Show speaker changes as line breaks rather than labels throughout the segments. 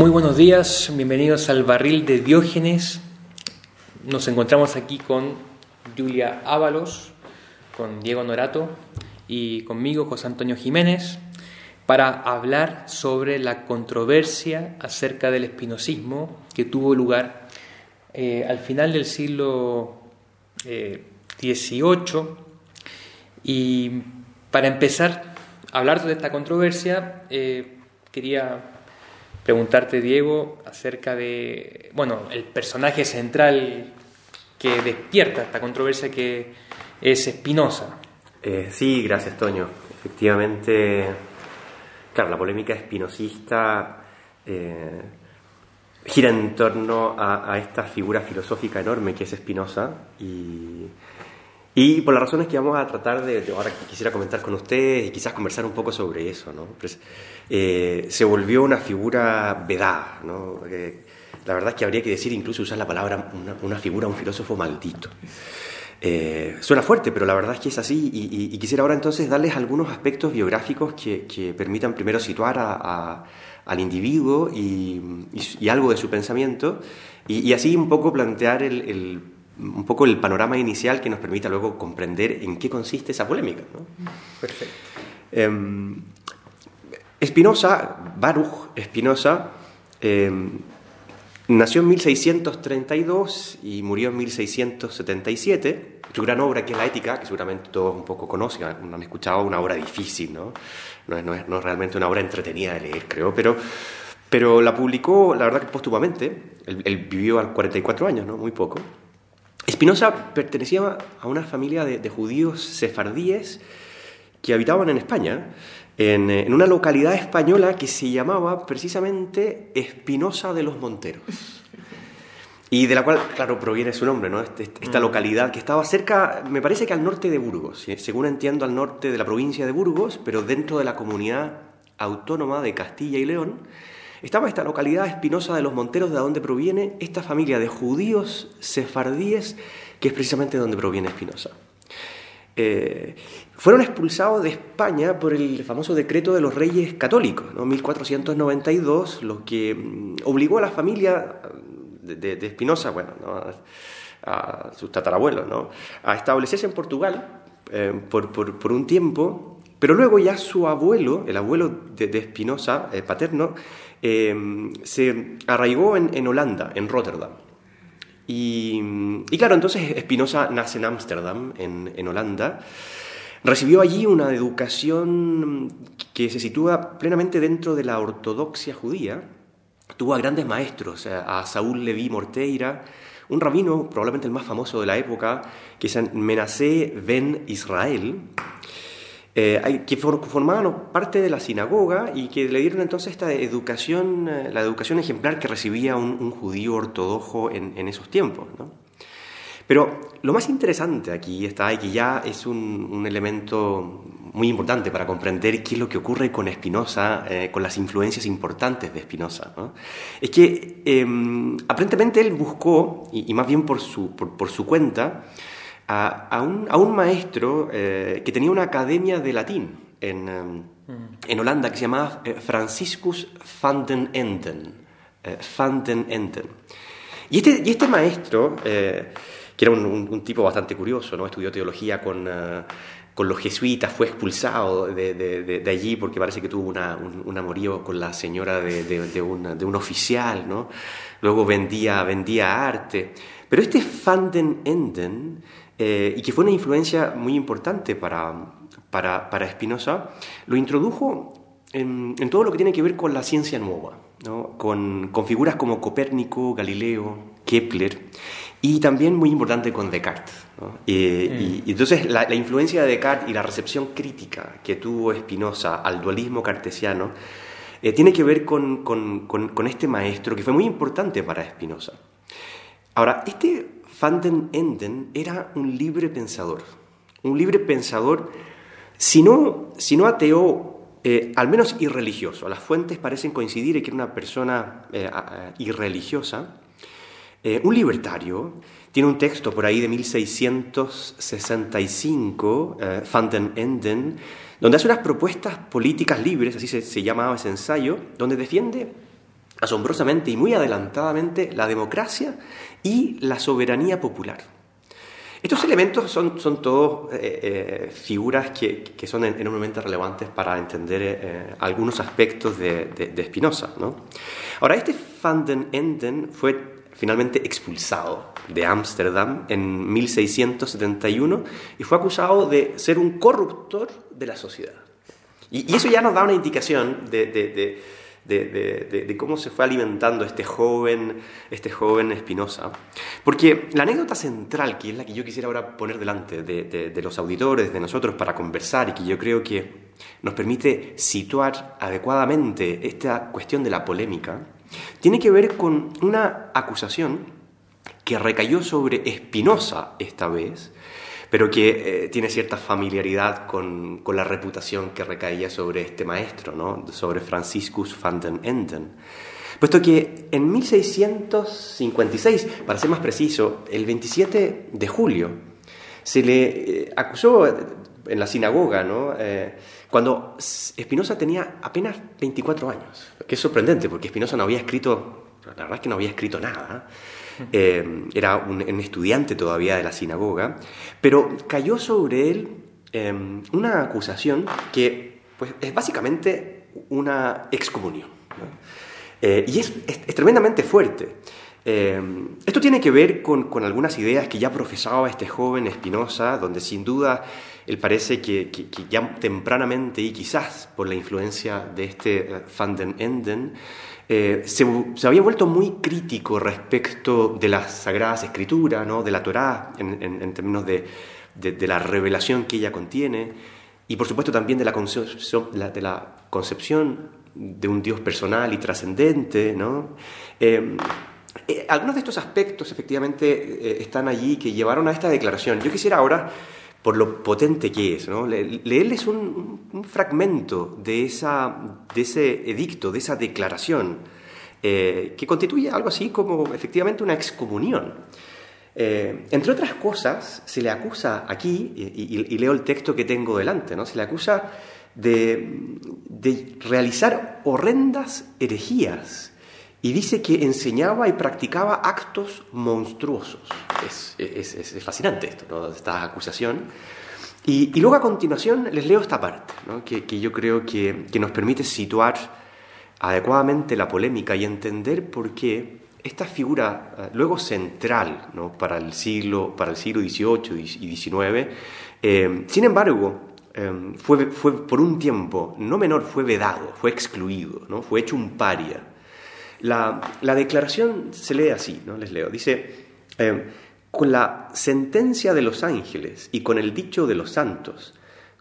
Muy buenos días, bienvenidos al barril de Diógenes. Nos encontramos aquí con Julia Ábalos, con Diego Norato y conmigo, José Antonio Jiménez, para hablar sobre la controversia acerca del espinosismo que tuvo lugar eh, al final del siglo XVIII. Eh, y para empezar a hablar de esta controversia, eh, quería preguntarte, Diego, acerca de, bueno, el personaje central que despierta esta controversia que es Espinosa.
Eh, sí, gracias, Toño. Efectivamente, claro, la polémica espinosista eh, gira en torno a, esta figura filosófica enorme que es Espinosa y, y por las razones que vamos a tratar de, ahora quisiera comentar con ustedes y quizás conversar un poco sobre eso, ¿no? Pues, eh, se volvió una figura vedada, ¿no? la verdad es que habría que decir, incluso usar la palabra una, figura, un filósofo maldito. Eh, suena fuerte, pero la verdad es que es así y, quisiera ahora entonces darles algunos aspectos biográficos que, permitan primero situar al individuo y, algo de su pensamiento y, así un poco plantear el, un poco el panorama inicial que nos permita luego comprender en qué consiste esa polémica.
Perfecto.
Espinosa, Baruch Espinosa, em, nació en 1632 y murió en 1677. Su gran obra, que es la Ética, que seguramente todos un poco conocen, han escuchado, una obra difícil, ¿no? No es, realmente una obra entretenida de leer, creo, pero, pero la publicó, la verdad que póstumamente. Él, vivió a 44 años, ¿no? Muy poco. Espinosa pertenecía a una familia de, de judíos sefardíes que habitaban en España eh, en, una localidad española que se llamaba precisamente Espinosa de los Monteros. Y de la cual, claro, proviene su nombre, ¿no? Este, esta mm. localidad que estaba cerca, me parece que al norte de Burgos, según entiendo al norte de la provincia de Burgos, pero dentro de la comunidad autónoma de Castilla y León, estaba esta localidad Espinosa de los Monteros, de donde proviene esta familia de judíos sefardíes, que es precisamente de donde proviene Espinosa. Eh, fueron expulsados de España por el famoso decreto de los reyes católicos, ¿no? 1492, lo que mm, obligó a la familia de, Espinosa, bueno, a, sus tatarabuelos, ¿no? a establecerse en Portugal eh, por, un tiempo, pero luego ya su abuelo, el abuelo de Espinosa, eh, paterno, se arraigó en Holanda, en Rotterdam. Y, claro, entonces Espinosa nace en Ámsterdam, en, Holanda. Recibió allí una educación que se sitúa plenamente dentro de la ortodoxia judía. Tuvo a grandes maestros, a Saúl Leví Morteira, un rabino, probablemente el más famoso de la época, que es Menacé Ben Israel, eh, que formaban parte de la sinagoga y que le dieron entonces esta educación, eh, la educación ejemplar que recibía un, judío ortodoxo en, esos tiempos. Pero lo más interesante aquí está, y que ya es un, elemento muy importante para comprender qué es lo que ocurre con Spinoza, eh, con las influencias importantes de Spinoza, es que em, aparentemente él buscó, y, más bien por su, por su cuenta, a, un, maestro eh, que tenía una academia de latín en, em, en Holanda que se llamaba eh, Franciscus van den Enden. Eh, van den Enden. Y este, y este maestro, que era un, tipo bastante curioso, ¿no? estudió teología con, con los jesuitas, fue expulsado de, de, allí porque parece que tuvo una, un, amorío con la señora de, un oficial, ¿no? luego vendía, vendía arte. Pero este Van den Enden eh, y que fue una influencia muy importante para, para, para Spinoza, lo introdujo en, en, todo lo que tiene que ver con la ciencia nueva, ¿no? con, con, figuras como Copérnico, Galileo, Kepler, y también muy importante con Descartes. ¿no? y, mm. entonces la, la, influencia de Descartes y la recepción crítica que tuvo Spinoza al dualismo cartesiano eh, tiene que ver con, con, con, este maestro que fue muy importante para Spinoza. Ahora, este Van den Enden era un libre pensador, un libre pensador, si no, si no ateo, eh, al menos irreligioso. Las fuentes parecen coincidir en que era una persona eh, irreligiosa, eh, un libertario. Tiene un texto por ahí de 1665, Van den Enden, donde hace unas propuestas políticas libres, así se, se llamaba ese ensayo, donde defiende asombrosamente y muy adelantadamente la democracia y la soberanía popular. Estos elementos son, son todos eh, eh, figuras que, que, son enormemente relevantes para entender eh, algunos aspectos de, de, Spinoza. ¿no? Ahora, este Van den Enden fue finalmente expulsado de Ámsterdam en 1671 y fue acusado de ser un corruptor de la sociedad. Y, y eso ya nos da una indicación de, de de, cómo se fue alimentando este joven, este joven Espinosa. Porque la anécdota central, que es la que yo quisiera ahora poner delante de, los auditores, de nosotros, para conversar y que yo creo que nos permite situar adecuadamente esta cuestión de la polémica, tiene que ver con una acusación que recayó sobre Espinosa esta vez, pero que eh, tiene cierta familiaridad con, con, la reputación que recaía sobre este maestro, ¿no? sobre Franciscus van den Enden. Puesto que en 1656, para ser más preciso, el 27 de julio, se le eh, acusó en la sinagoga, ¿no? Eh, cuando Espinosa tenía apenas 24 años, que es sorprendente porque Espinosa no había escrito, la verdad es que no había escrito nada. Eh, era un, estudiante todavía de la sinagoga, pero cayó sobre él em, una acusación que pues, es básicamente una excomunión. Eh, y es, tremendamente fuerte. Em, esto tiene que ver con, con, algunas ideas que ya profesaba este joven Espinosa, donde sin duda él parece que, que, ya tempranamente y quizás por la influencia de este eh, Van den Enden, eh, se, había vuelto muy crítico respecto de las Sagradas Escrituras, ¿no? de la Torá, en, términos de, de, la revelación que ella contiene, y por supuesto también de la concepción, de la concepción de un Dios personal y trascendente. ¿no? Eh, eh, algunos de estos aspectos efectivamente están allí que llevaron a esta declaración. Yo quisiera ahora por lo potente que es. ¿no? leerles un, un, fragmento de, esa, de ese edicto, de esa declaración, eh, que constituye algo así como efectivamente una excomunión. Eh, entre otras cosas, se le acusa aquí, y, leo el texto que tengo delante, ¿no? se le acusa de, de realizar horrendas herejías y dice que enseñaba y practicaba actos monstruosos. Es, es, fascinante esto, esta acusación. Y, luego a continuación les leo esta parte, que, que, yo creo que, que, nos permite situar adecuadamente la polémica y entender por qué esta figura eh, luego central ¿no? para, el siglo, para el siglo XVIII y XIX, eh, sin embargo, eh, fue, fue por un tiempo no menor, fue vedado, fue excluido, ¿no? fue hecho un paria. La, declaración se lee así, ¿no? Les leo. Dice, eh, con la sentencia de los ángeles y con el dicho de los santos,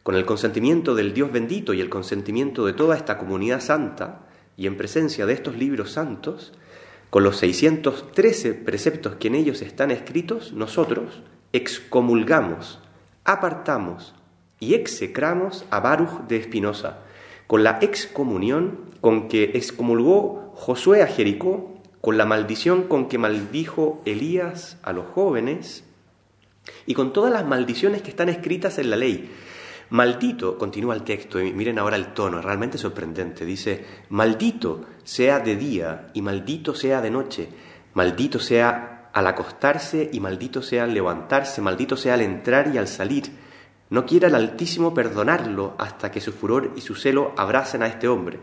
con el consentimiento del Dios bendito y el consentimiento de toda esta comunidad santa, y en presencia de estos libros santos, con los 613 preceptos que en ellos están escritos, nosotros excomulgamos, apartamos y execramos a Baruch de Espinosa, con la excomunión con que excomulgó Josué a Jericó con la maldición con que maldijo Elías a los jóvenes y con todas las maldiciones que están escritas en la ley. Maldito, continúa el texto, y miren ahora el tono, realmente sorprendente. Dice, maldito sea de día y maldito sea de noche, maldito sea al acostarse y maldito sea al levantarse, maldito sea al entrar y al salir. No quiera el Altísimo perdonarlo hasta que su furor y su celo abracen a este hombre.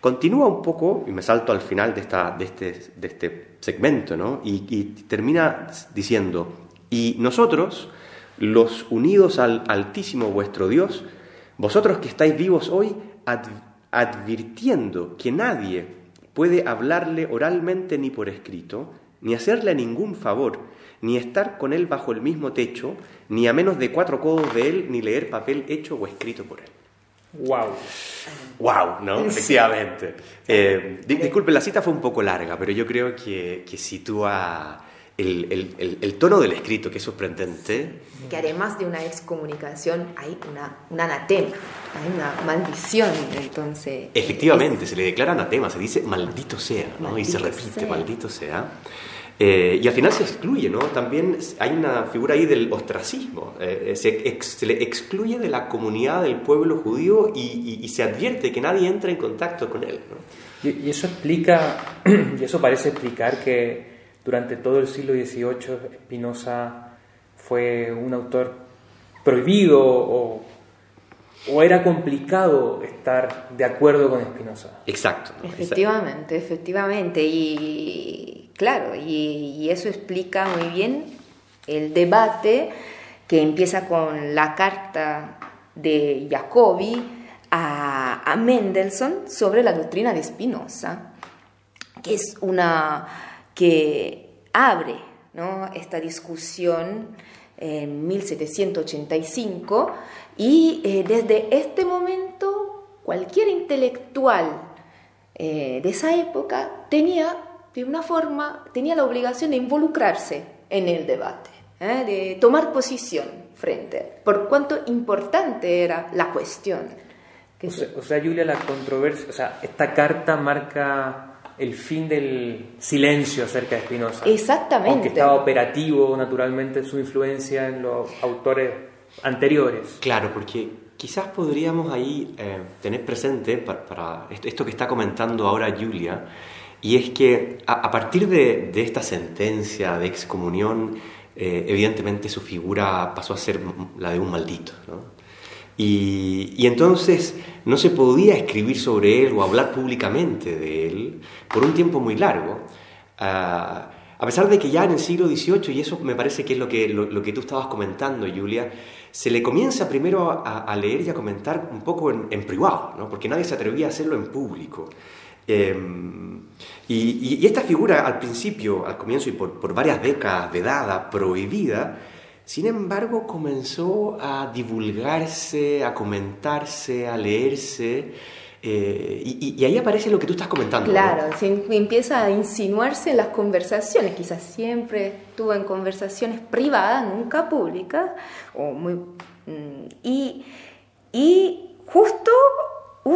Continúa un poco, y me salto al final de, esta, de, este, de este segmento, ¿no? y, termina diciendo, y nosotros, los unidos al Altísimo vuestro Dios, vosotros que estáis vivos hoy, advirtiendo que nadie puede hablarle oralmente ni por escrito, ni hacerle ningún favor, ni estar con él bajo el mismo techo, ni a menos de cuatro codos de él, ni leer papel hecho o escrito por él.
Wow.
Wow, ¿no? Efectivamente. Eh, disculpe, la cita fue un poco larga, pero yo creo que, que sitúa el, el, el, tono del escrito, que es sorprendente.
Que además de una excomunicación hay una, un anatema, hay una maldición, entonces...
Efectivamente, se le declara anatema, se dice maldito sea, ¿no? y se repite, maldito sea. Eh, y al final se excluye, ¿no? También hay una figura ahí del ostracismo. Eh, se, le excluye de la comunidad del pueblo judío y, se advierte que nadie entra en contacto con él, ¿no?
Y, eso explica, y eso parece explicar que durante todo el siglo XVIII Spinoza fue un autor prohibido o, o era complicado estar de acuerdo con Spinoza.
Exacto.
Efectivamente, efectivamente. Y claro, y, eso explica muy bien el debate que empieza con la carta de Jacobi a, Mendelssohn sobre la doctrina de Spinoza, que es una que abre esta discusión en 1785 y eh, desde este momento cualquier intelectual eh, de esa época tenía de una forma, tenía la obligación de involucrarse en el debate, ¿eh? de tomar posición frente, por cuánto importante era la cuestión.
O sea, o sea, Julia, la controversia, o sea, esta carta marca el fin del silencio acerca de Spinoza.
Exactamente.
Aunque estaba operativo, naturalmente, su influencia en los autores anteriores.
Claro, porque quizás podríamos ahí eh, tener presente para, esto, que está comentando ahora Julia, y es que a, partir de, esta sentencia de excomunión, eh, evidentemente su figura pasó a ser la de un maldito. Y, entonces no se podía escribir sobre él o hablar públicamente de él por un tiempo muy largo. Ah, a pesar de que ya en el siglo XVIII, y eso me parece que es lo que, lo, que tú estabas comentando, Julia, se le comienza primero a, leer y a comentar un poco en, privado, ¿no? porque nadie se atrevía a hacerlo en público. Em, y, esta figura al principio, al comienzo y por, varias décadas vedada, prohibida, sin embargo, comenzó a divulgarse, a comentarse, a leerse. Eh, y, ahí aparece lo que tú estás comentando.
Claro, se empieza a insinuarse en las conversaciones. Quizás siempre estuvo en conversaciones privadas, nunca públicas. Mm, y, y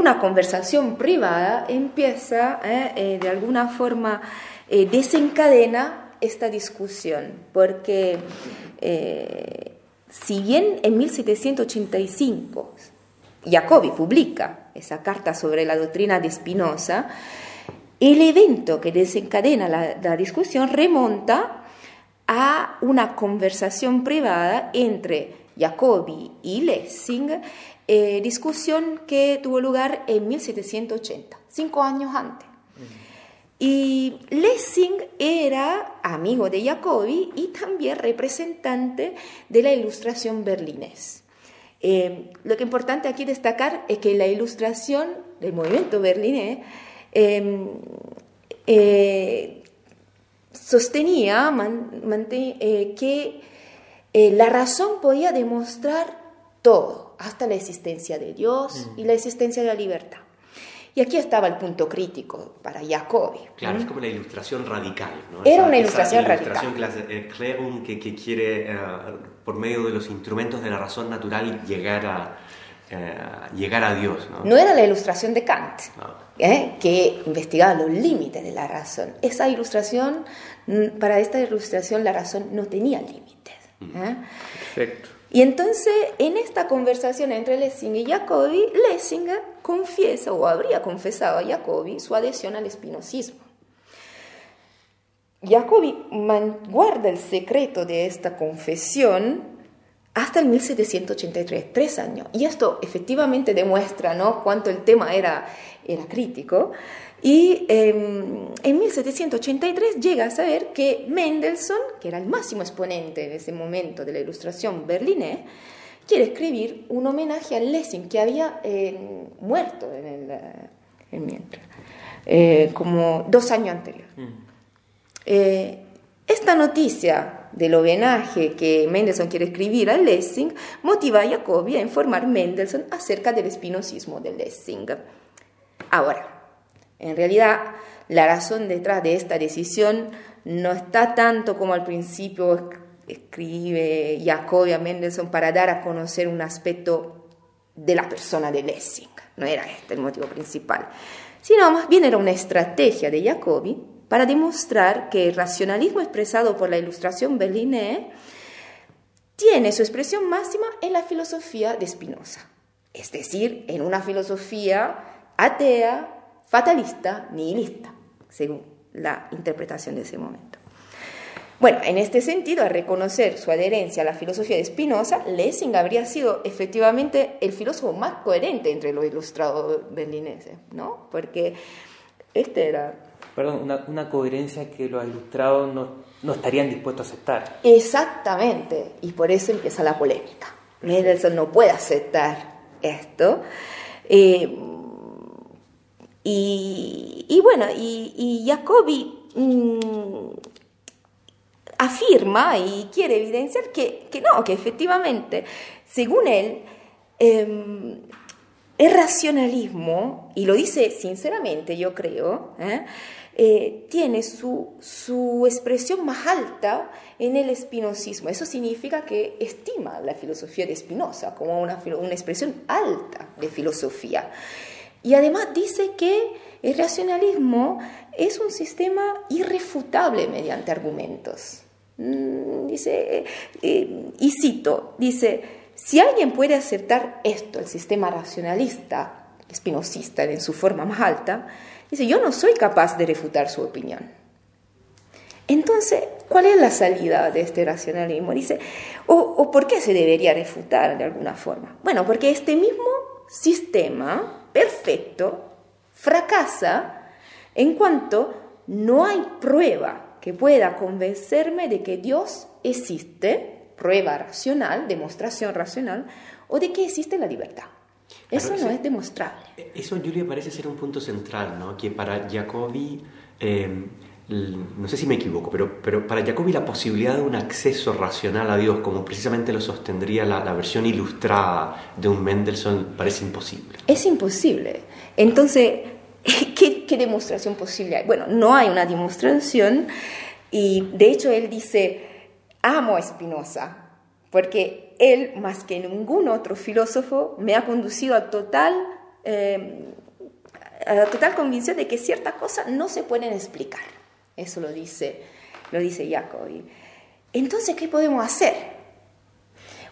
una conversación privada empieza eh, eh, de alguna forma desencadena esta discusión, porque eh, si bien en 1785 Jacobi publica esa carta sobre la doctrina de Spinoza, el evento que desencadena la, discusión remonta a una conversación privada entre Jacobi y Lessing, eh, discusión que tuvo lugar en 1780, cinco años antes. Y Lessing era amigo de Jacobi y también representante de la ilustración berlinés. Eh, lo que es importante aquí destacar es que la ilustración del movimiento berlinés em, eh, sostenía eh, que la razón podía demostrar todo, hasta la existencia de Dios y la existencia de la libertad. Y aquí estaba el punto crítico para Jacobi.
Claro, es como la ilustración radical. ¿no?
Era una ilustración esa
ilustración
radical.
Ilustración que, que, quiere, eh, por medio de los instrumentos de la razón natural, llegar a, eh, llegar a Dios. ¿no?
no era la ilustración de Kant, ¿eh? que investigaba los límites de la razón. Esa ilustración, mm, para esta ilustración, la razón no tenía límites.
Mm. Perfecto.
Y entonces, en esta conversación entre Lessing y Jacobi, Lessing confiesa o habría confesado a Jacobi su adhesión al espinosismo. Jacobi guarda el secreto de esta confesión hasta el 1783, tres años. Y esto efectivamente demuestra ¿no? cuánto el tema era, era crítico. Y em, en 1783 llega a saber que Mendelssohn, que era el máximo exponente en ese momento de la ilustración berlinés, quiere escribir un homenaje a Lessing, que había eh, muerto en el, eh, mientras, eh, como dos años anterior. Mm. esta noticia del homenaje que Mendelssohn quiere escribir a Lessing motiva a Jacobi a informar a Mendelssohn acerca del espinosismo de Lessing. Ahora, en realidad, la razón detrás de esta decisión no está tanto como al principio escribe Jacobi a Mendelssohn para dar a conocer un aspecto de la persona de Lessing. No era este el motivo principal, sino más bien era una estrategia de Jacobi para demostrar que el racionalismo expresado por la ilustración berlinés tiene su expresión máxima en la filosofía de Spinoza, es decir, en una filosofía atea, fatalista, nihilista, según la interpretación de ese momento. Bueno, en este sentido, al reconocer su adherencia a la filosofía de Spinoza, Lessing habría sido efectivamente el filósofo más coherente entre los ilustrados berlineses, ¿no? Porque este era...
Perdón, una, coherencia que los ilustrados no, estarían dispuestos a aceptar.
Exactamente, y por eso empieza la polémica. Mendelssohn no puede aceptar esto. Eh, y, bueno, y, Jacobi mm, afirma y quiere evidenciar que, no, que efectivamente, según él, em, el racionalismo, y lo dice sinceramente, yo creo, ¿eh? Eh, tiene su, su, expresión más alta en el espinosismo. Eso significa que estima la filosofía de Spinoza como una, una expresión alta de filosofía. Y además dice que el racionalismo es un sistema irrefutable mediante argumentos. Mm, dice, eh, y cito, dice, si alguien puede aceptar esto, el sistema racionalista, espinosista en su forma más alta, dice, yo no soy capaz de refutar su opinión. Entonces, ¿cuál es la salida de este racionalismo? Dice, o, o por qué se debería refutar de alguna forma? Bueno, porque este mismo sistema perfecto fracasa en cuanto no hay prueba que pueda convencerme de que Dios existe, prueba racional, demostración racional, o de que existe la libertad. Eso no es demostrable.
Eso, Julia, parece ser un punto central, ¿no? Que para Jacobi, em, no sé si me equivoco, pero, pero para Jacobi la posibilidad de un acceso racional a Dios, como precisamente lo sostendría la, versión ilustrada de un Mendelssohn, parece imposible.
Es imposible. Entonces, ¿Qué, demostración posible hay? Bueno, no hay una demostración y de hecho él dice, amo a Spinoza, porque él, más que ningún otro filósofo, me ha conducido a total, eh, total convicción de que ciertas cosas no se pueden explicar. Eso lo dice, lo dice Jacobi. Entonces, ¿qué podemos hacer?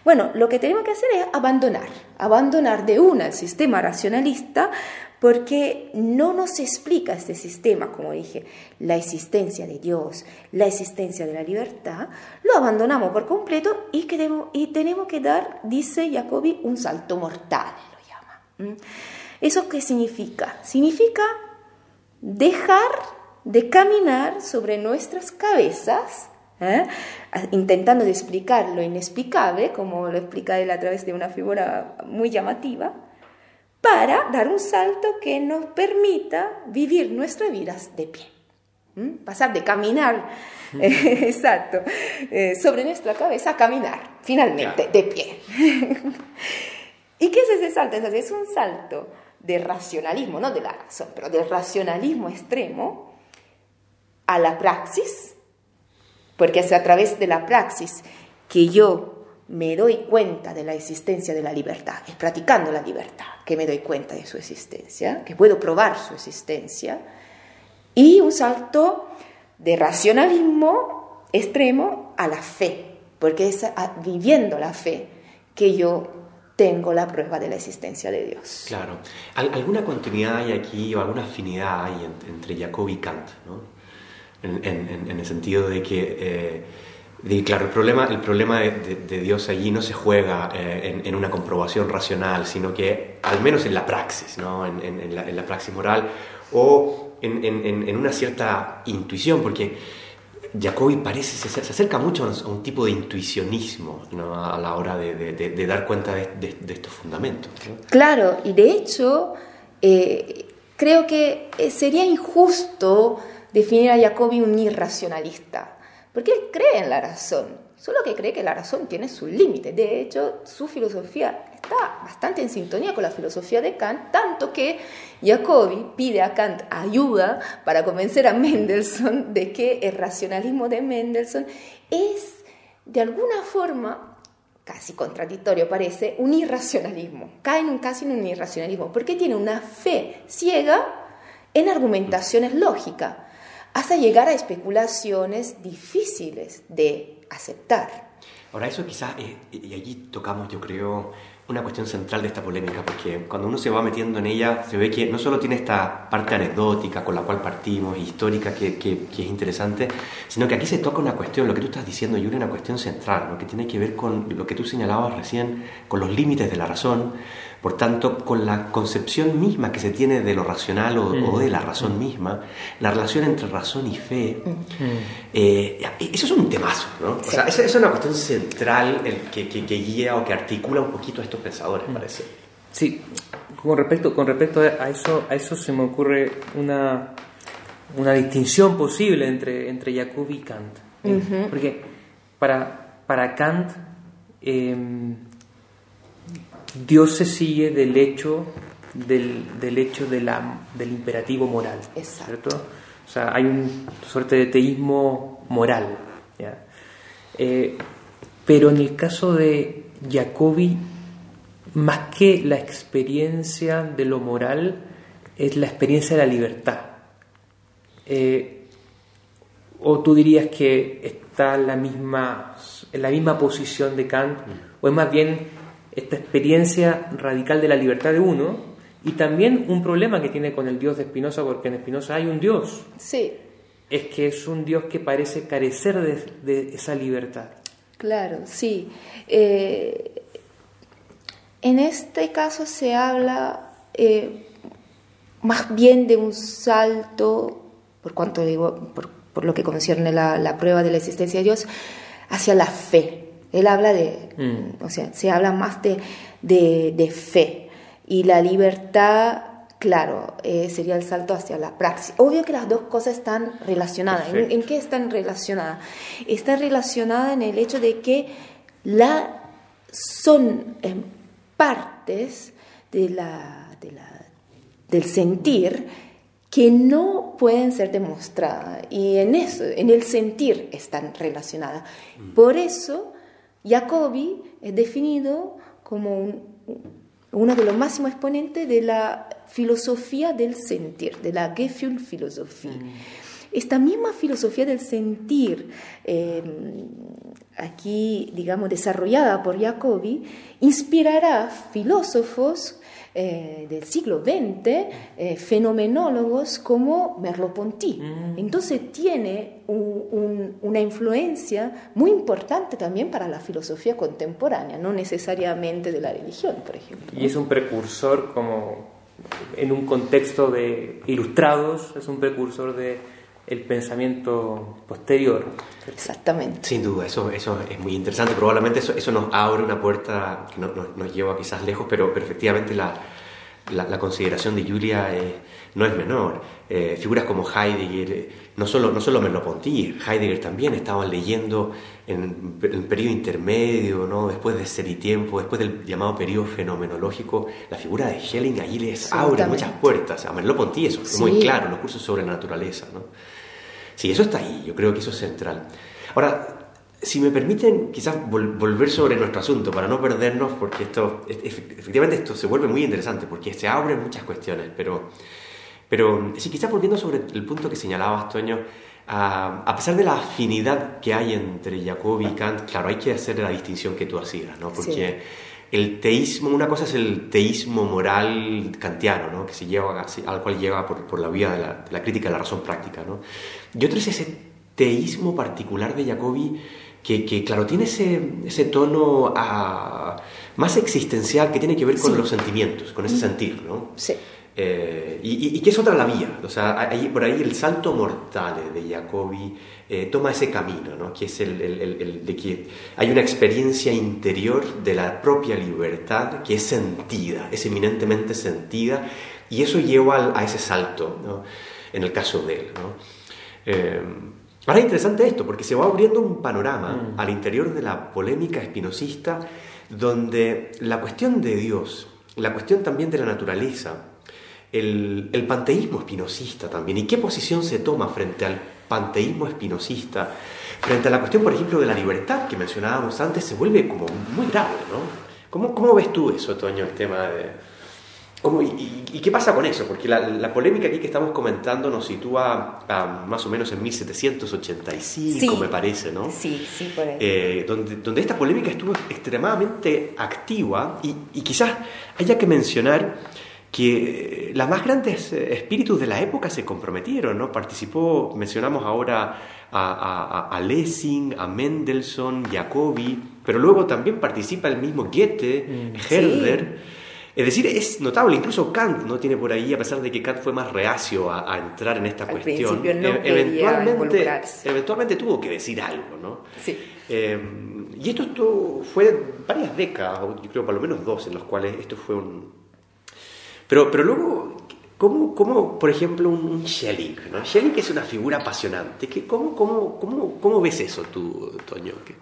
Bueno, lo que tenemos que hacer es abandonar, abandonar de una el sistema racionalista porque no nos explica este sistema, como dije, la existencia de Dios, la existencia de la libertad, lo abandonamos por completo y, y tenemos que dar, dice Jacobi, un salto mortal, lo llama. ¿Eso qué significa? Significa dejar de caminar sobre nuestras cabezas, ¿eh? intentando de explicar lo inexplicable, como lo explica él a través de una figura muy llamativa, para dar un salto que nos permita vivir nuestras vidas de pie. Pasar de caminar, exacto, eh, sobre nuestra cabeza a caminar, finalmente, de pie. ¿Y qué es ese salto? Entonces, es un salto de racionalismo, no de la razón, pero del racionalismo extremo a la praxis, porque es a través de la praxis que yo me doy cuenta de la existencia de la libertad, es practicando la libertad que me doy cuenta de su existencia, que puedo probar su existencia, y un salto de racionalismo extremo a la fe, porque es viviendo la fe que yo tengo la prueba de la existencia de Dios.
Claro. ¿Alguna continuidad hay aquí o alguna afinidad hay entre Jacob y Kant? ¿no? En, el sentido de que... Eh, y claro, el problema, el problema de, Dios allí no se juega eh, en, una comprobación racional, sino que al menos en la praxis, ¿no? en, la, praxis moral o en, una cierta intuición, porque Jacobi parece, se, acerca mucho a un tipo de intuicionismo ¿no? a la hora de, dar cuenta de, estos fundamentos.
Claro, y de hecho eh, creo que eh, sería injusto definir a Jacobi un irracionalista porque él cree en la razón, solo que cree que la razón tiene su límite. De hecho, su filosofía está bastante en sintonía con la filosofía de Kant, tanto que Jacobi pide a Kant ayuda para convencer a Mendelssohn de que el racionalismo de Mendelssohn es, de alguna forma, casi contradictorio parece, un irracionalismo. Cae en un, casi en un irracionalismo, porque tiene una fe ciega en argumentaciones lógicas hasta llegar a especulaciones difíciles de aceptar.
Ahora, eso quizás, eh, y allí tocamos, yo creo, una cuestión central de esta polémica, porque cuando uno se va metiendo en ella, se ve que no solo tiene esta parte anecdótica con la cual partimos, histórica, que, que, es interesante, sino que aquí se toca una cuestión, lo que tú estás diciendo, Yuri, una cuestión central, lo que tiene que ver con lo que tú señalabas recién, con los límites de la razón, por tanto, con la concepción misma que se tiene de lo racional o, mm. de la razón mm. misma, la relación entre razón y fe, mm. eh, eso es un temazo, ¿no? O sea, esa es una cuestión central el que, que, guía o que articula un poquito a estos pensadores, parece.
Sí, con respecto, con respecto a, eso, a eso se me ocurre una, una distinción posible entre, entre Jacobi y Kant. ¿eh? Porque para, para Kant, em, Dios se sigue del hecho del, del hecho de la, del imperativo moral. ¿cierto? O sea, hay una suerte de teísmo moral. Eh, pero en el caso de Jacobi, más que la experiencia de lo moral, es la experiencia de la libertad. Eh, o tú dirías que está en la misma, en la misma posición de Kant, o es más bien esta experiencia radical de la libertad de uno y también un problema que tiene con el Dios de Spinoza, porque en Spinoza hay un Dios.
Sí.
Es que es un Dios que parece carecer de, esa libertad.
Claro, sí. Eh, en este caso se habla eh, más bien de un salto, por cuanto digo, por, lo que concierne la, la prueba de la existencia de Dios, hacia la fe. Él habla de, mm. o sea, se habla más de, de, fe. Y la libertad, claro, eh, sería el salto hacia la praxis. Obvio que las dos cosas están relacionadas. ¿En, qué están relacionadas? Están relacionadas en el hecho de que la, son partes de la, de la, del sentir que no pueden ser demostradas y en eso, en el sentir están relacionadas. Mm. Por eso Jacobi es definido como uno de los máximos exponentes de la filosofía del sentir, de la Gefühlphilosophie. Mm. Esta misma filosofía del sentir, eh, aquí, digamos, desarrollada por Jacobi, inspirará filósofos eh, del siglo XX, eh, fenomenólogos como Merleau-Ponty. Mm. Entonces tiene una influencia muy importante también para la filosofía contemporánea, no necesariamente de la religión, por ejemplo.
Y es un precursor como en un contexto de ilustrados, es un precursor de el pensamiento posterior.
Exactamente.
Sin duda, eso, eso es muy interesante. Probablemente eso, eso nos abre una puerta que no, nos lleva quizás lejos, pero, efectivamente la, la, consideración de Julia no es menor. Eh, figuras como Heidegger, no solo, no solo Merleau-Ponty, Heidegger también estaban leyendo en, el periodo intermedio, ¿no? después de Ser y Tiempo, después del llamado periodo fenomenológico, la figura de Schelling allí les abre muchas puertas. A Merleau-Ponty eso fue muy claro, los cursos sobre la naturaleza. ¿no? Sí, eso está ahí, yo creo que eso es central. Ahora, si me permiten quizás volver sobre nuestro asunto para no perdernos, porque esto, efectivamente esto se vuelve muy interesante, porque se abren muchas cuestiones, pero, pero sí, quizás volviendo sobre el punto que señalabas, Toño, a, pesar de la afinidad que hay entre Jacobi y Kant, claro, hay que hacer la distinción que tú hacías, ¿no? Porque el teísmo, una cosa es el teísmo moral kantiano, ¿no? que se lleva, al cual lleva por, la vía de la, crítica de la razón práctica. ¿no? Y otro es ese teísmo particular de Jacobi que, claro, tiene ese, ese tono ah, más existencial que tiene que ver con los sentimientos, con ese sentir. ¿no?
Sí.
Eh, y, que es otra la vía, o sea, por ahí el salto mortal de Jacobi eh, toma ese camino, ¿no? que es el, el, de que hay una experiencia interior de la propia libertad que es sentida, es eminentemente sentida, y eso lleva a, ese salto, ¿no? en el caso de él. ¿no? Eh, ahora es interesante esto, porque se va abriendo un panorama mm. al interior de la polémica espinosista, donde la cuestión de Dios, la cuestión también de la naturaleza, el, panteísmo espinosista también y qué posición se toma frente al panteísmo espinosista, frente a la cuestión, por ejemplo, de la libertad que mencionábamos antes, se vuelve como muy grave, ¿no? ¿Cómo, cómo ves tú eso, Toño, el tema de, ¿Cómo, y, y, qué pasa con eso? Porque la, la, polémica aquí que estamos comentando nos sitúa a, más o menos en 1785,
Sí.
me parece, ¿no?
Sí, sí, por ahí.
Eh, donde, donde esta polémica estuvo extremadamente activa y, y quizás haya que mencionar que los más grandes eh, espíritus de la época se comprometieron, ¿no? Participó, mencionamos ahora a, a, a Lessing, a Mendelssohn, Jacobi, pero luego también participa el mismo Goethe,
Mm.
Herder. Es decir, es notable, incluso Kant no tiene por ahí, a pesar de que Kant fue más reacio a, a entrar en esta
Al
cuestión,
no
e- eventualmente, tuvo que decir algo, ¿no?
Sí.
Eh, y esto, esto fue varias décadas, yo creo por lo menos dos, en los cuales esto fue un... Pero, pero luego, ¿cómo, cómo, por ejemplo, un, Schelling? ¿no? Schelling es una figura apasionante. ¿Qué, cómo, cómo, cómo, ¿Cómo ves eso tú, Toño? ¿Qué-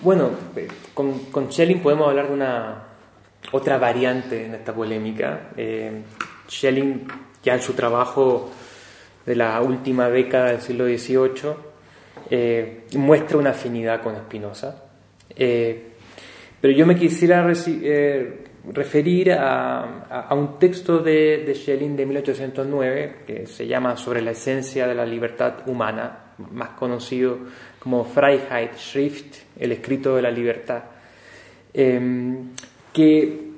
Bueno, eh, con, Schelling podemos hablar de una otra variante en esta polémica. Eh, Schelling, ya en su trabajo de la última década del siglo XVIII, eh, muestra una afinidad con Spinoza. Pero yo me quisiera eh, referir a, a- un texto de, de Schelling de 1809 que se llama Sobre la esencia de la libertad humana, más conocido como Freiheitsschrift, el escrito de la libertad, eh, que,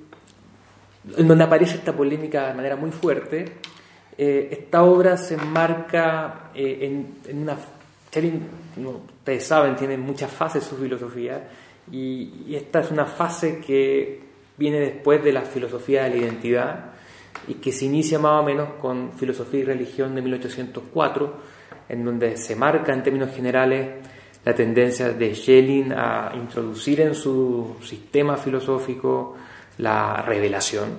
en donde aparece esta polémica de manera muy fuerte. Eh, esta obra se enmarca eh, en, una... Schelling, ustedes saben, tiene muchas fases su filosofía y esta es una fase que viene después de la filosofía de la identidad y que se inicia más o menos con Filosofía y Religión de 1804, en donde se marca en términos generales la tendencia de Schelling a introducir en su sistema filosófico la revelación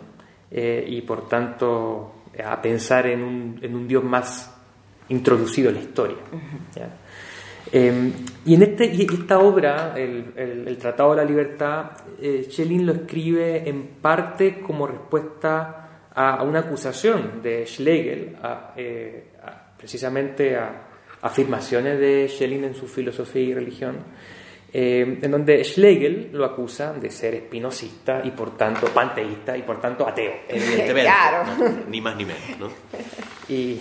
eh, y por tanto a pensar en un, en un Dios más introducido en la historia. ¿ya? Eh, y en este, y esta obra, el, el- el Tratado de la Libertad, eh, Schelling lo escribe en parte como respuesta a, a una acusación de Schlegel, a, eh, a- precisamente a afirmaciones de Schelling en su filosofía y religión, eh, en donde Schlegel lo acusa de ser espinosista y por tanto panteísta y por tanto ateo.
Evidentemente,
Claro.
¿no? ni más ni menos, ¿no?
Y,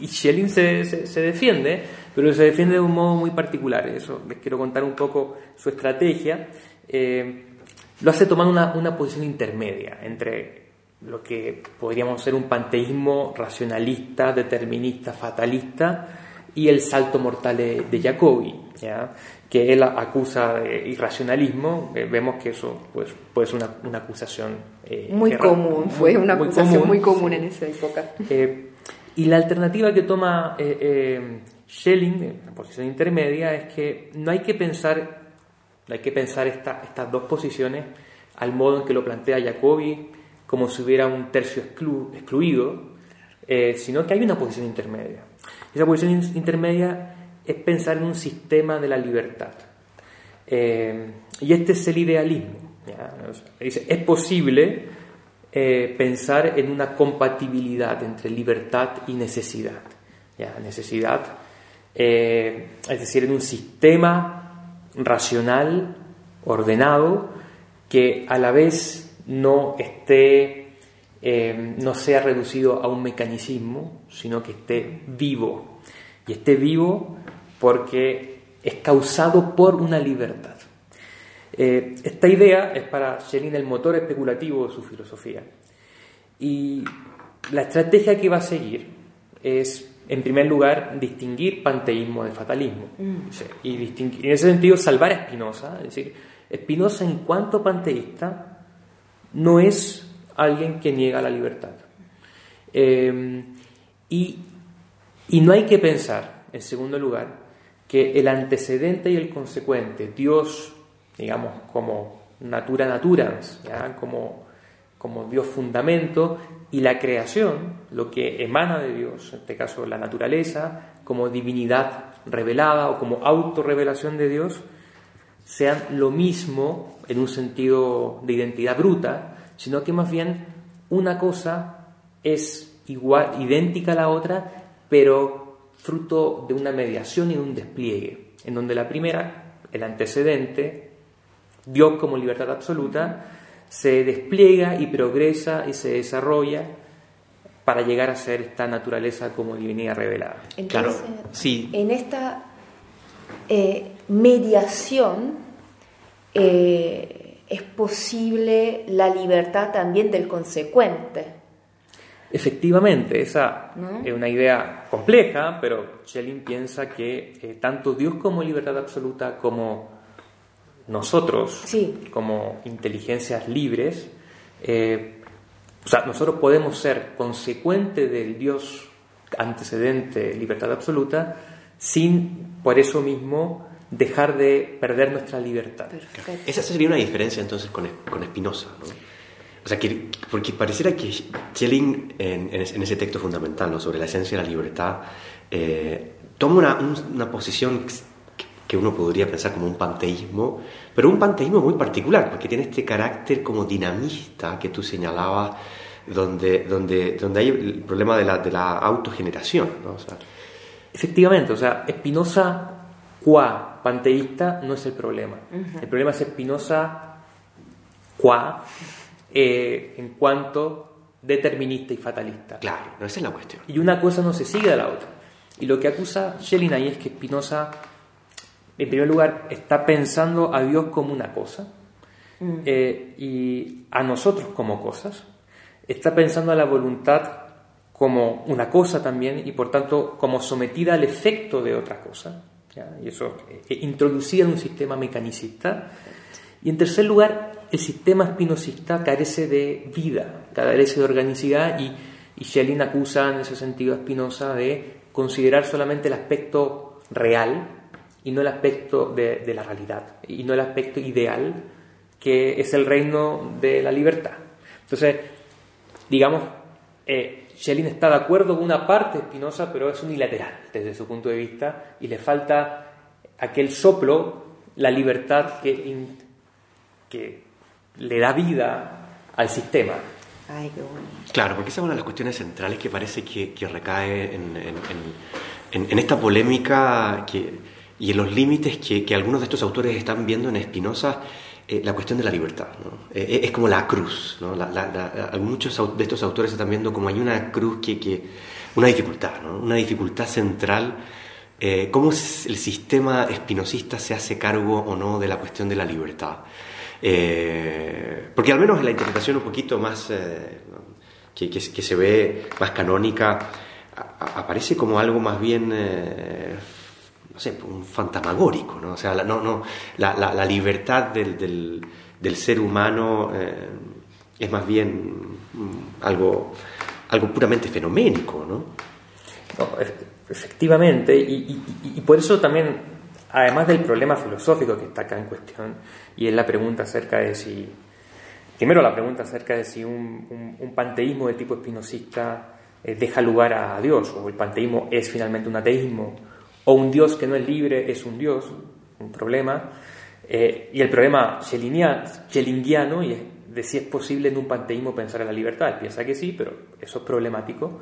y Schelling se, se- se defiende, pero se defiende de un modo muy particular. Eso les quiero contar un poco su estrategia. Eh, lo hace tomando una, una posición intermedia entre lo que podríamos ser un panteísmo racionalista, determinista, fatalista y el salto mortal de, de Jacobi, ¿ya? que él acusa de irracionalismo. Eh, vemos que eso pues, puede ser una, una acusación eh,
Muy común, fue una
muy
acusación
común,
muy común
sí.
en esa época.
Eh, y la alternativa que toma eh, eh, Schelling, en la posición intermedia, es que no hay que pensar, no hay que pensar esta- estas dos posiciones al modo en que lo plantea Jacobi, como si hubiera un tercio exclu- excluido, eh, sino que hay una posición intermedia. Esa posición in- intermedia es pensar en un sistema de la libertad. Eh, y este es el idealismo. ¿ya? O sea, dice, es posible eh, pensar en una compatibilidad entre libertad y necesidad. ¿ya? Necesidad, eh, es decir, en un sistema racional, ordenado, que a la vez no esté, eh, no sea reducido a un mecanicismo, sino que esté vivo. Y esté vivo porque es causado por una libertad. Eh, esta idea es para Schelling el motor especulativo de su filosofía. Y la estrategia que va a seguir es, en primer lugar, distinguir panteísmo de fatalismo. Sí, Y, distinguir- en ese sentido, salvar a Spinoza. Es decir, Spinoza, en cuanto panteísta, no es alguien que niega la libertad. Eh, y, y no hay que pensar, en segundo lugar, que el antecedente y el consecuente, Dios, digamos, como natura naturans, ¿ya? Como, como Dios fundamento, y la creación, lo que emana de Dios, en este caso la naturaleza, como divinidad revelada o como autorrevelación de Dios, sean lo mismo en un sentido de identidad bruta, sino que más bien una cosa es igual, idéntica a la otra, pero fruto de una mediación y de un despliegue, en donde la primera, el antecedente, Dios como libertad absoluta, se despliega y progresa y se desarrolla para llegar a ser esta naturaleza como divinidad revelada.
Entonces,
Claro, sí.
En esta eh, mediación eh, es posible la libertad también del consecuente.
Efectivamente, esa
¿No?
es una idea compleja, pero Schelling piensa que eh, tanto Dios como libertad absoluta, como nosotros,
Sí.
como inteligencias libres, eh, o sea, nosotros podemos ser consecuentes del Dios antecedente, libertad absoluta, sin por eso mismo dejar de perder nuestra libertad.
Perfecto.
Esa sería una diferencia entonces con, con Spinoza, ¿no? O sea, que, porque pareciera que Schelling, en, en ese texto fundamental ¿no? sobre la esencia de la libertad, eh, toma una, un- una posición que uno podría pensar como un panteísmo, pero un panteísmo muy particular, porque tiene este carácter como dinamista que tú señalabas, donde, donde, donde hay el problema de la, de la autogeneración, ¿no? O sea,
Efectivamente, o sea, Spinoza, qua panteísta, no es el problema. El problema es Spinoza, qua, eh, en cuanto determinista y fatalista.
claro, no, esa es la cuestión.
Y una cosa no se sigue de la otra. Y lo que acusa Schelling ahí es que Spinoza, en primer lugar, está pensando a Dios como una cosa eh, y a nosotros como cosas. Está pensando a la voluntad como una cosa también y por tanto como sometida al efecto de otra cosa. ¿ya? Y eso eh, introducida en un sistema mecanicista. Y en tercer lugar, el sistema espinosista carece de vida, carece de organicidad y, y Schelling acusa en ese sentido a Spinoza de considerar solamente el aspecto real y no el aspecto de, de la realidad, y no el aspecto ideal que es el reino de la libertad. Entonces, digamos, eh, Schelling está de acuerdo con una parte de Spinoza, pero es unilateral desde su punto de vista y le falta aquel soplo, la libertad que, in- que le da vida al sistema.
Ay, qué bueno.
Claro, porque esa es una de las cuestiones centrales que parece que, que recae en, en- en- en- en esta polémica que- y en los límites que, que algunos de estos autores están viendo en Spinoza, eh, la cuestión de la libertad. ¿no? Eh, es como la cruz. ¿no? La- la- la- muchos de estos autores están viendo como hay una cruz que, que una dificultad, ¿no? una dificultad central. eh, cómo el sistema espinosista se hace cargo o no de la cuestión de la libertad. Eh, porque al menos en la interpretación un poquito más eh, que, que- se ve más canónica, a- aparece como algo más bien, eh, no sé, un fantasmagórico, ¿no? O sea, la, no, no, la, la- libertad del, del- ser humano eh, es más bien mm, algo, algo puramente fenoménico, ¿no?
E- efectivamente, y, por eso también, además del problema filosófico que está acá en cuestión, y es la pregunta acerca de si, primero la pregunta acerca de si un, un- un panteísmo de tipo espinosista eh, deja lugar a Dios, o el panteísmo es finalmente un ateísmo, o un Dios que no es libre es un Dios, un problema, eh, y el problema schellingiano, y es de si es posible en un panteísmo pensar en la libertad, Él piensa que sí, pero eso es problemático.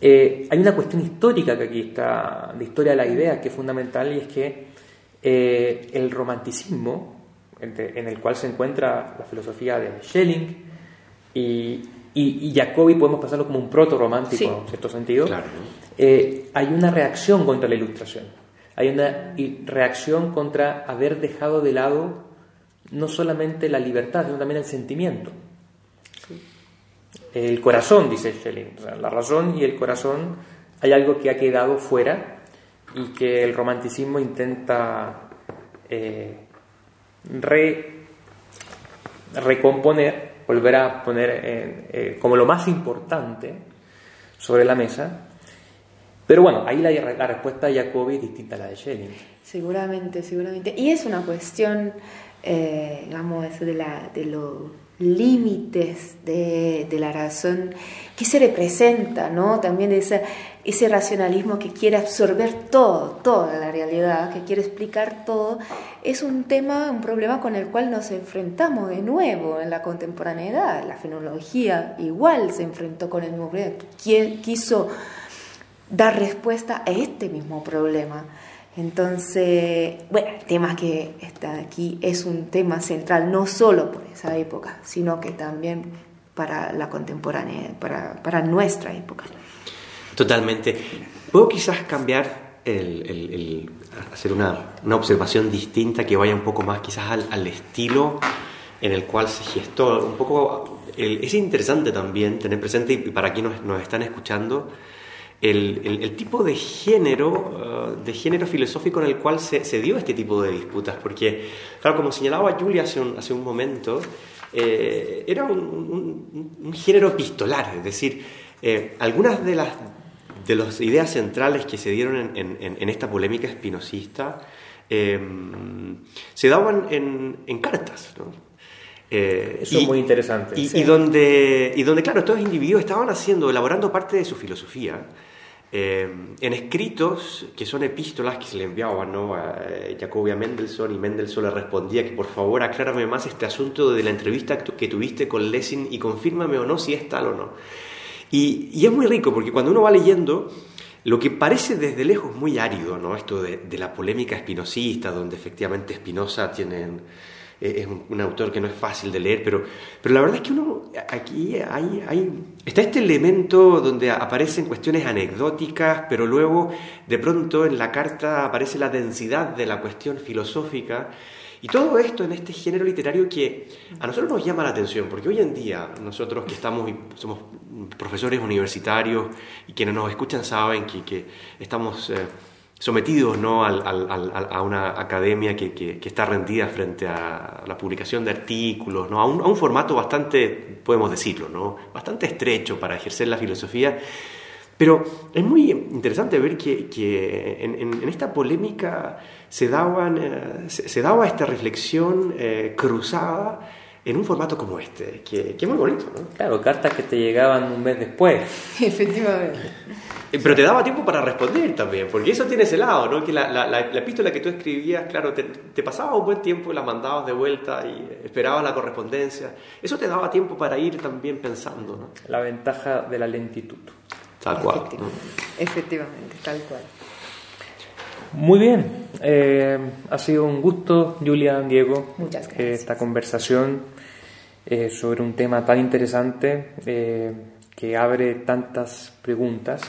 Eh, hay una cuestión histórica que aquí está, de historia de la idea, que es fundamental, y es que eh, el romanticismo, en el cual se encuentra la filosofía de Schelling y, y, y Jacobi, podemos pasarlo como un proto-romántico,
Sí.
en cierto sentido,
Claro,
eh, hay una reacción contra la ilustración. Hay una reacción contra haber dejado de lado no solamente la libertad, sino también el sentimiento. El corazón, dice Schelling. O sea, la razón y el corazón hay algo que ha quedado fuera y que el romanticismo intenta eh, re- recomponer, volver a poner eh, como lo más importante sobre la mesa. Pero bueno, ahí la, la respuesta de Jacobi es distinta a la de Schelling.
Seguramente, seguramente. Y es una cuestión, eh, digamos, de, la, de los límites de, de la razón que se representa, ¿no? También ese, ese racionalismo que quiere absorber todo, toda la realidad, que quiere explicar todo, es un tema, un problema con el cual nos enfrentamos de nuevo en la contemporaneidad. La fenología igual se enfrentó con el mismo problema, Qui- quiso dar respuesta a este mismo problema. Entonces, bueno, el tema que está aquí es un tema central no solo por esa época, sino que también para la contemporánea, para, para nuestra época.
Totalmente. ¿Puedo quizás cambiar el, hacer una, una observación distinta que vaya un poco más quizás al, al estilo en el cual se gestó? Un poco, es interesante también tener presente, y para quienes nos, nos están escuchando, el, el- tipo de género, eh, de género filosófico en el cual se, dio este tipo de disputas, porque, claro, como señalaba Julia hace un, hace un momento, eh, era un, un- un género epistolar, es decir, eh, algunas de las, de las ideas centrales que se dieron en, en- en- esta polémica espinosista eh, se daban en, en cartas, ¿no? Eh,
Eso es muy interesante.
Y,
Sí.
y donde, y donde, claro, estos individuos estaban haciendo, elaborando parte de su filosofía eh, en escritos que son epístolas que se le enviaban ¿no? a eh, Jacobi a Mendelssohn y Mendelssohn le respondía que por favor aclárame más este asunto de la entrevista que tuviste con Lessing y confírmame o no si es tal o no. Y, y es muy rico porque cuando uno va leyendo, lo que parece desde lejos muy árido, ¿no? Esto de, de la polémica espinosista, donde efectivamente Spinoza tiene, eh, es un, autor que no es fácil de leer, pero, pero la verdad es que uno aquí hay, hay, está este elemento donde aparecen cuestiones anecdóticas, pero luego de pronto en la carta aparece la densidad de la cuestión filosófica. Y todo esto en este género literario que a nosotros nos llama la atención, porque hoy en día nosotros que estamos y somos profesores universitarios y quienes nos escuchan saben que, estamos eh, sometidos ¿no? a una academia que, que- está rendida frente a la publicación de artículos, ¿no? a, un, formato bastante, podemos decirlo, ¿no? bastante estrecho para ejercer la filosofía. Pero es muy interesante ver que, que en esta polémica se, daban, eh, se, se daba esta reflexión eh, cruzada en un formato como este, que, que es muy bonito. ¿no?
Claro, cartas que te llegaban un mes después.
Efectivamente.
Eh, Pero te daba tiempo para responder también, porque eso tiene ese lado, ¿no? que la, la, la- la epístola que tú escribías, claro, te, te pasaba un buen tiempo y la mandabas de vuelta y esperabas la correspondencia. Eso te daba tiempo para ir también pensando, ¿no?
La ventaja de la lentitud.
Tal cual. ¿no?
Efectivamente, efectivamente, tal cual.
Muy bien, eh, ha sido un gusto, Julia, Diego,
Muchas
eh,
gracias.
esta conversación eh, sobre un tema tan interesante eh, que abre tantas preguntas.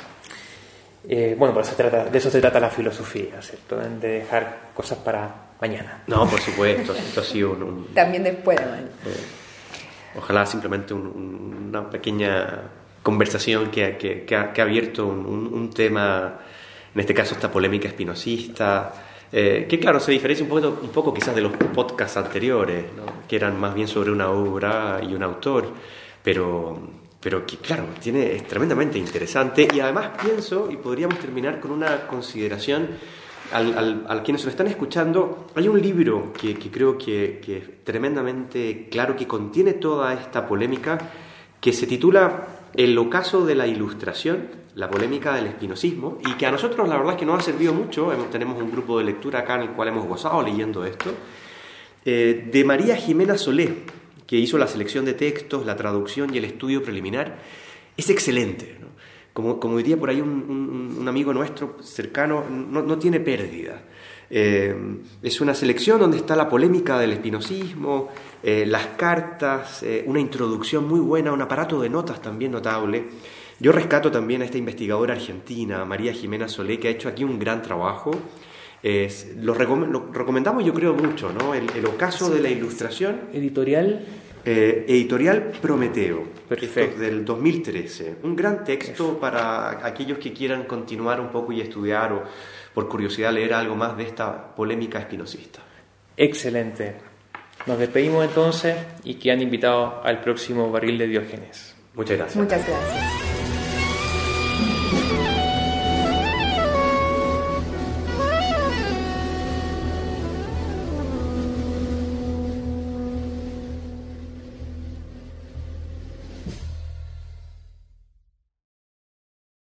Eh, bueno, pues se trata, de eso se trata la filosofía, ¿cierto? De dejar cosas para mañana.
No, por supuesto, esto ha sido un- un,
También después de mañana.
Ojalá simplemente un- un- una pequeña conversación que, que- que ha, que ha abierto un, un- un tema, en este caso esta polémica espinosista, eh, que claro, se diferencia un poco, quizás de los podcasts anteriores, que eran más bien sobre una obra y un autor, pero, pero que claro, tiene, es tremendamente interesante. Y además pienso, y podríamos terminar con una consideración, al, quienes lo están escuchando, hay un libro que, que creo que, que es tremendamente claro, que contiene toda esta polémica, que se titula El ocaso de la ilustración, la polémica del espinosismo, y que a nosotros la verdad es que nos ha servido mucho, tenemos un grupo de lectura acá en el cual hemos gozado leyendo esto, eh, de María Jimena Solé, que hizo la selección de textos, la traducción y el estudio preliminar, es excelente. Como, como diría por ahí un, amigo nuestro cercano, no, no tiene pérdida. Eh, es una selección donde está la polémica del espinosismo, eh, las cartas, una introducción muy buena, un aparato de notas también notable. Yo rescato también a esta investigadora argentina, María Jimena Solé, que ha hecho aquí un gran trabajo. Es- lo, recom- lo recomendamos yo creo mucho, ¿no? El, el ocaso de la ilustración,
Editorial,
eh, editorial Prometeo,
Perfecto.
del 2013. Un gran texto para aquellos que quieran continuar un poco y estudiar o por curiosidad leer algo más de esta polémica espinosista.
excelente. Nos despedimos entonces y que han invitado al próximo barril de Diógenes.
Muchas gracias.
Muchas gracias.